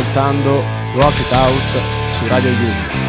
ascoltando Rock It Out su Radio Yulm.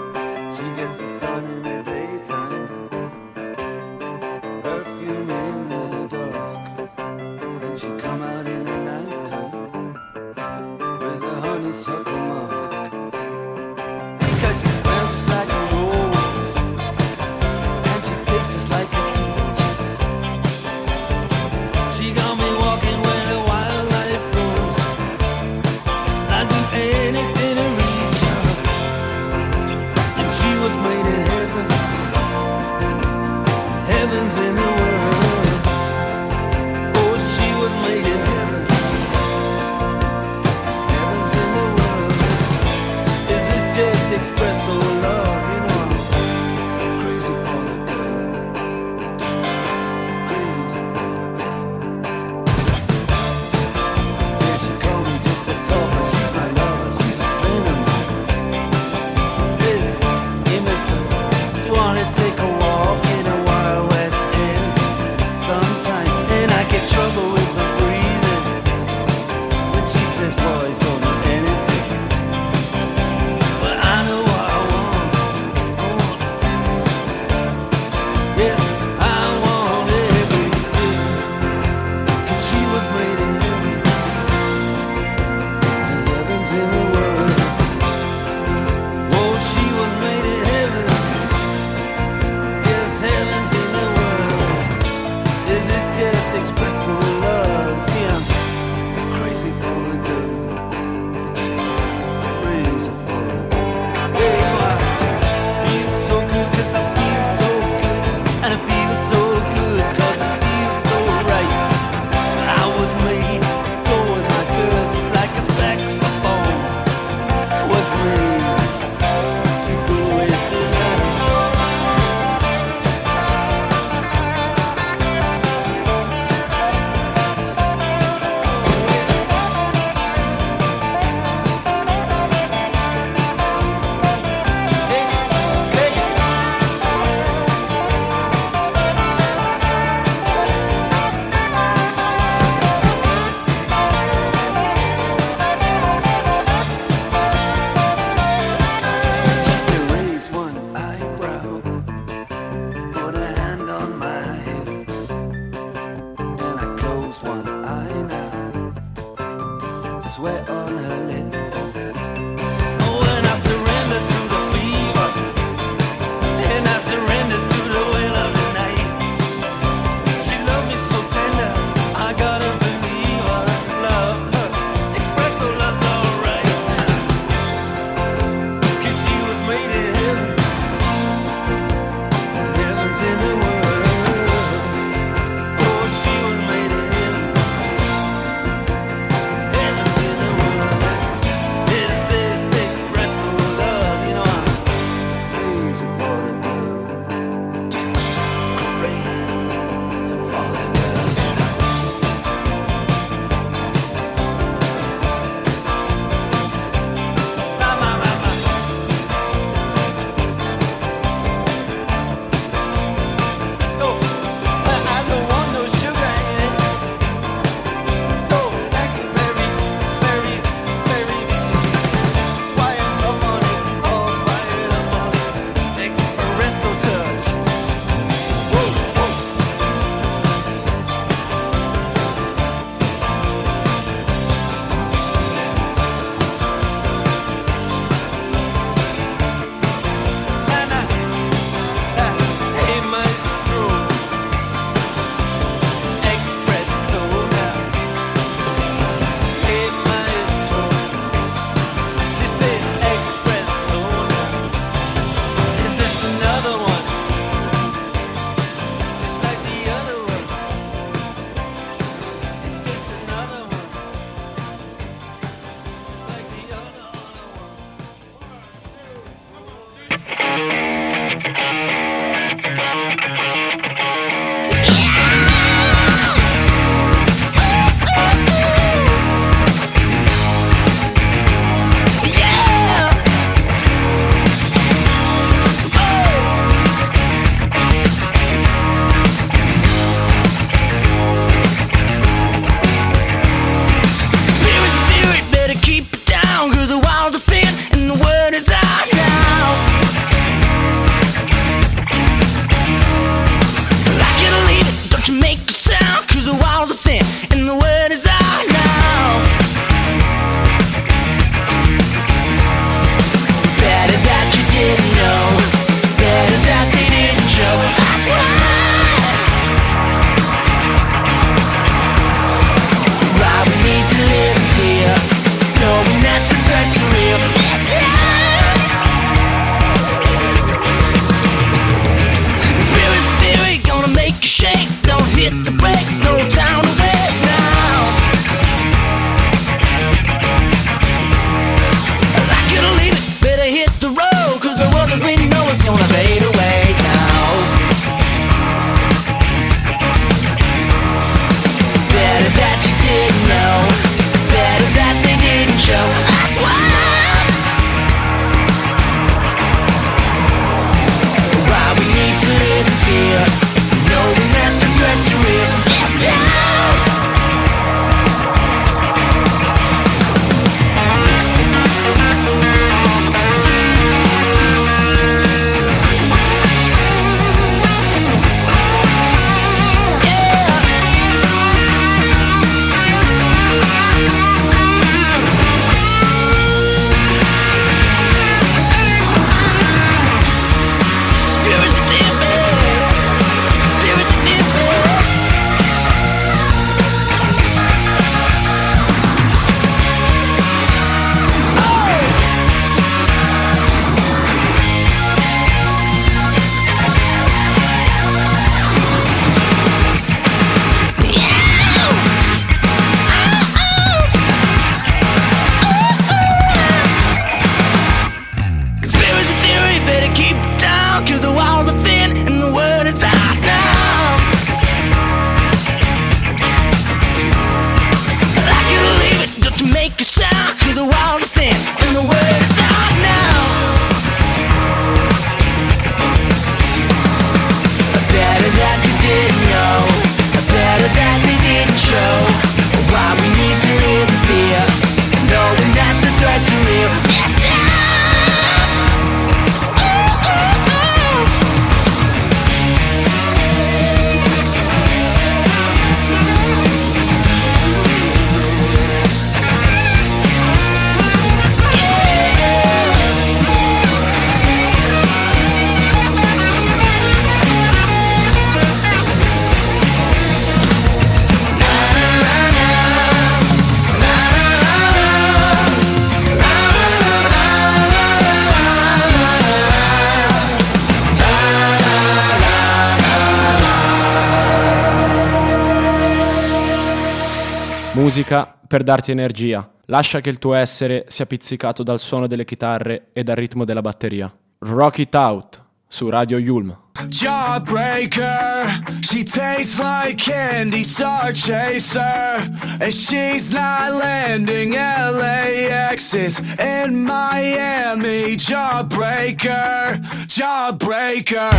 musica per darti energia. Lascia che il tuo essere sia pizzicato dal suono delle chitarre e dal ritmo della batteria. Rock It Out su Radio Yulm. Jawbreaker, she tastes like candy, star chaser. And she's not landing LAX is in Miami. Jawbreaker, jawbreaker.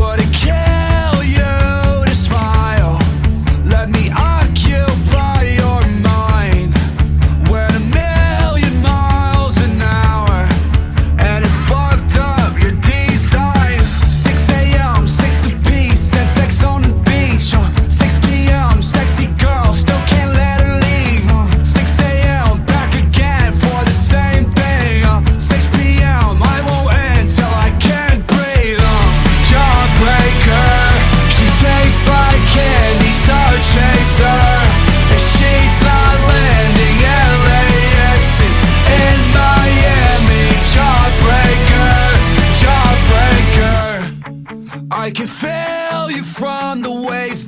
What a kid. I can feel you from the waist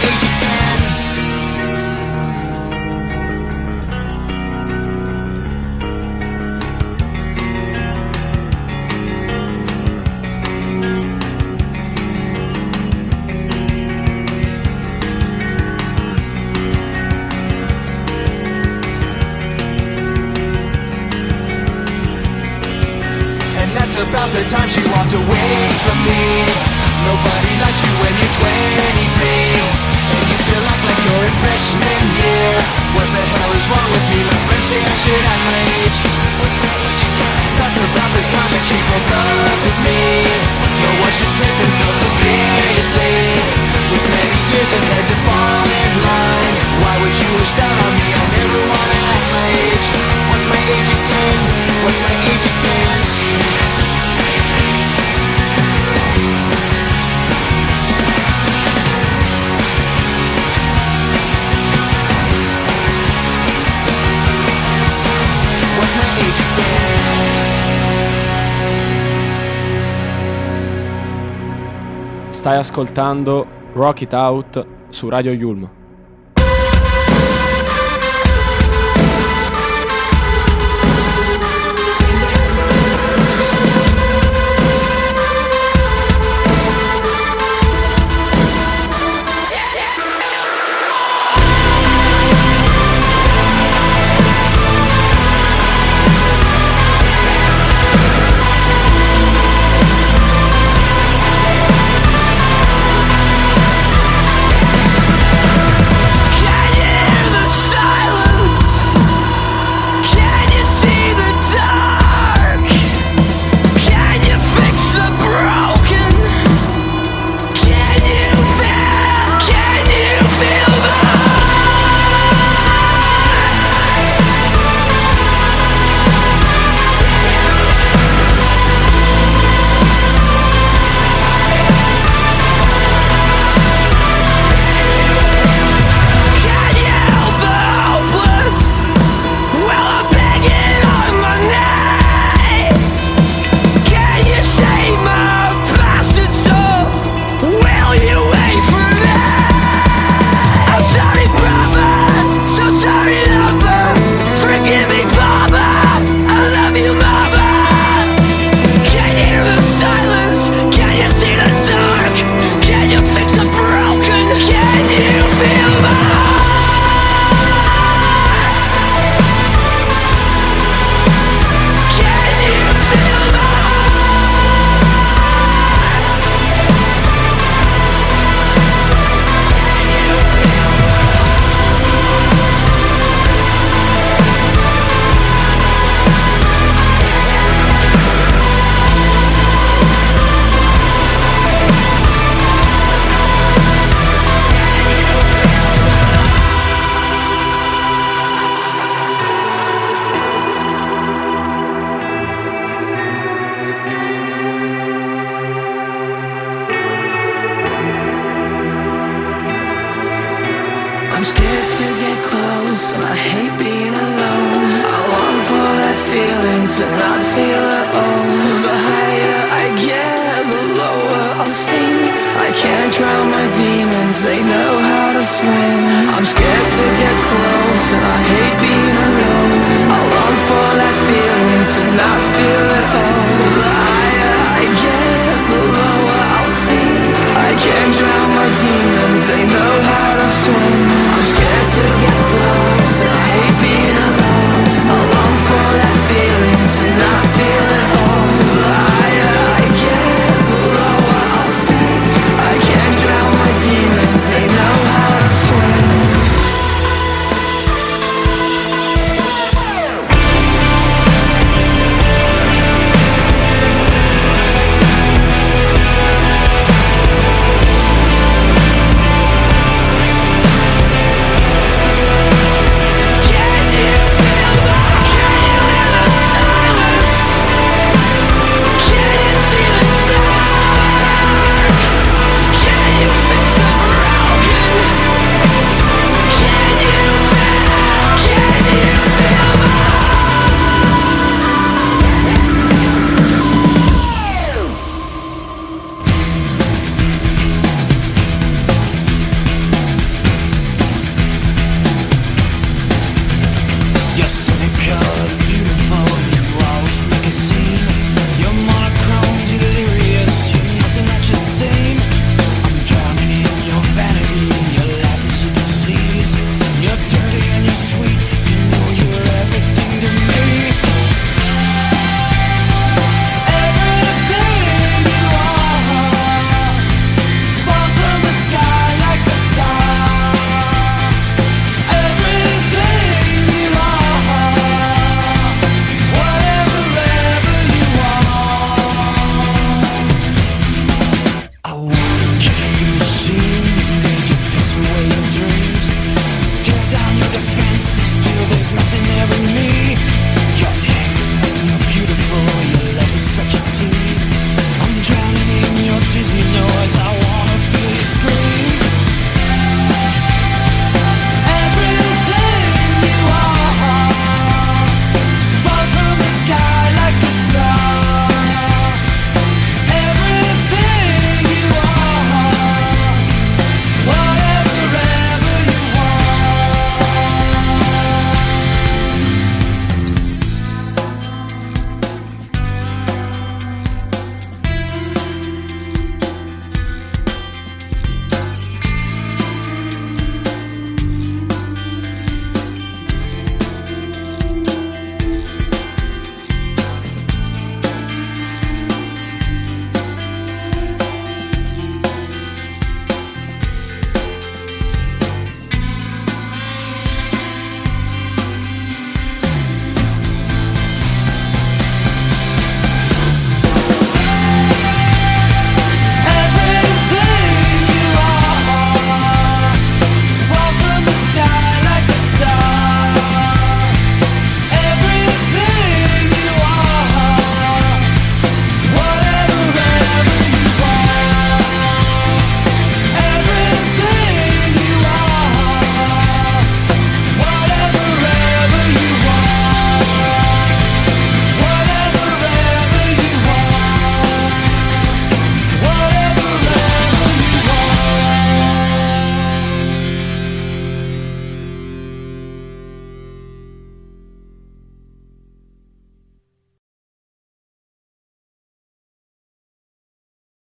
Stai ascoltando Rock It Out su Radio Yulm.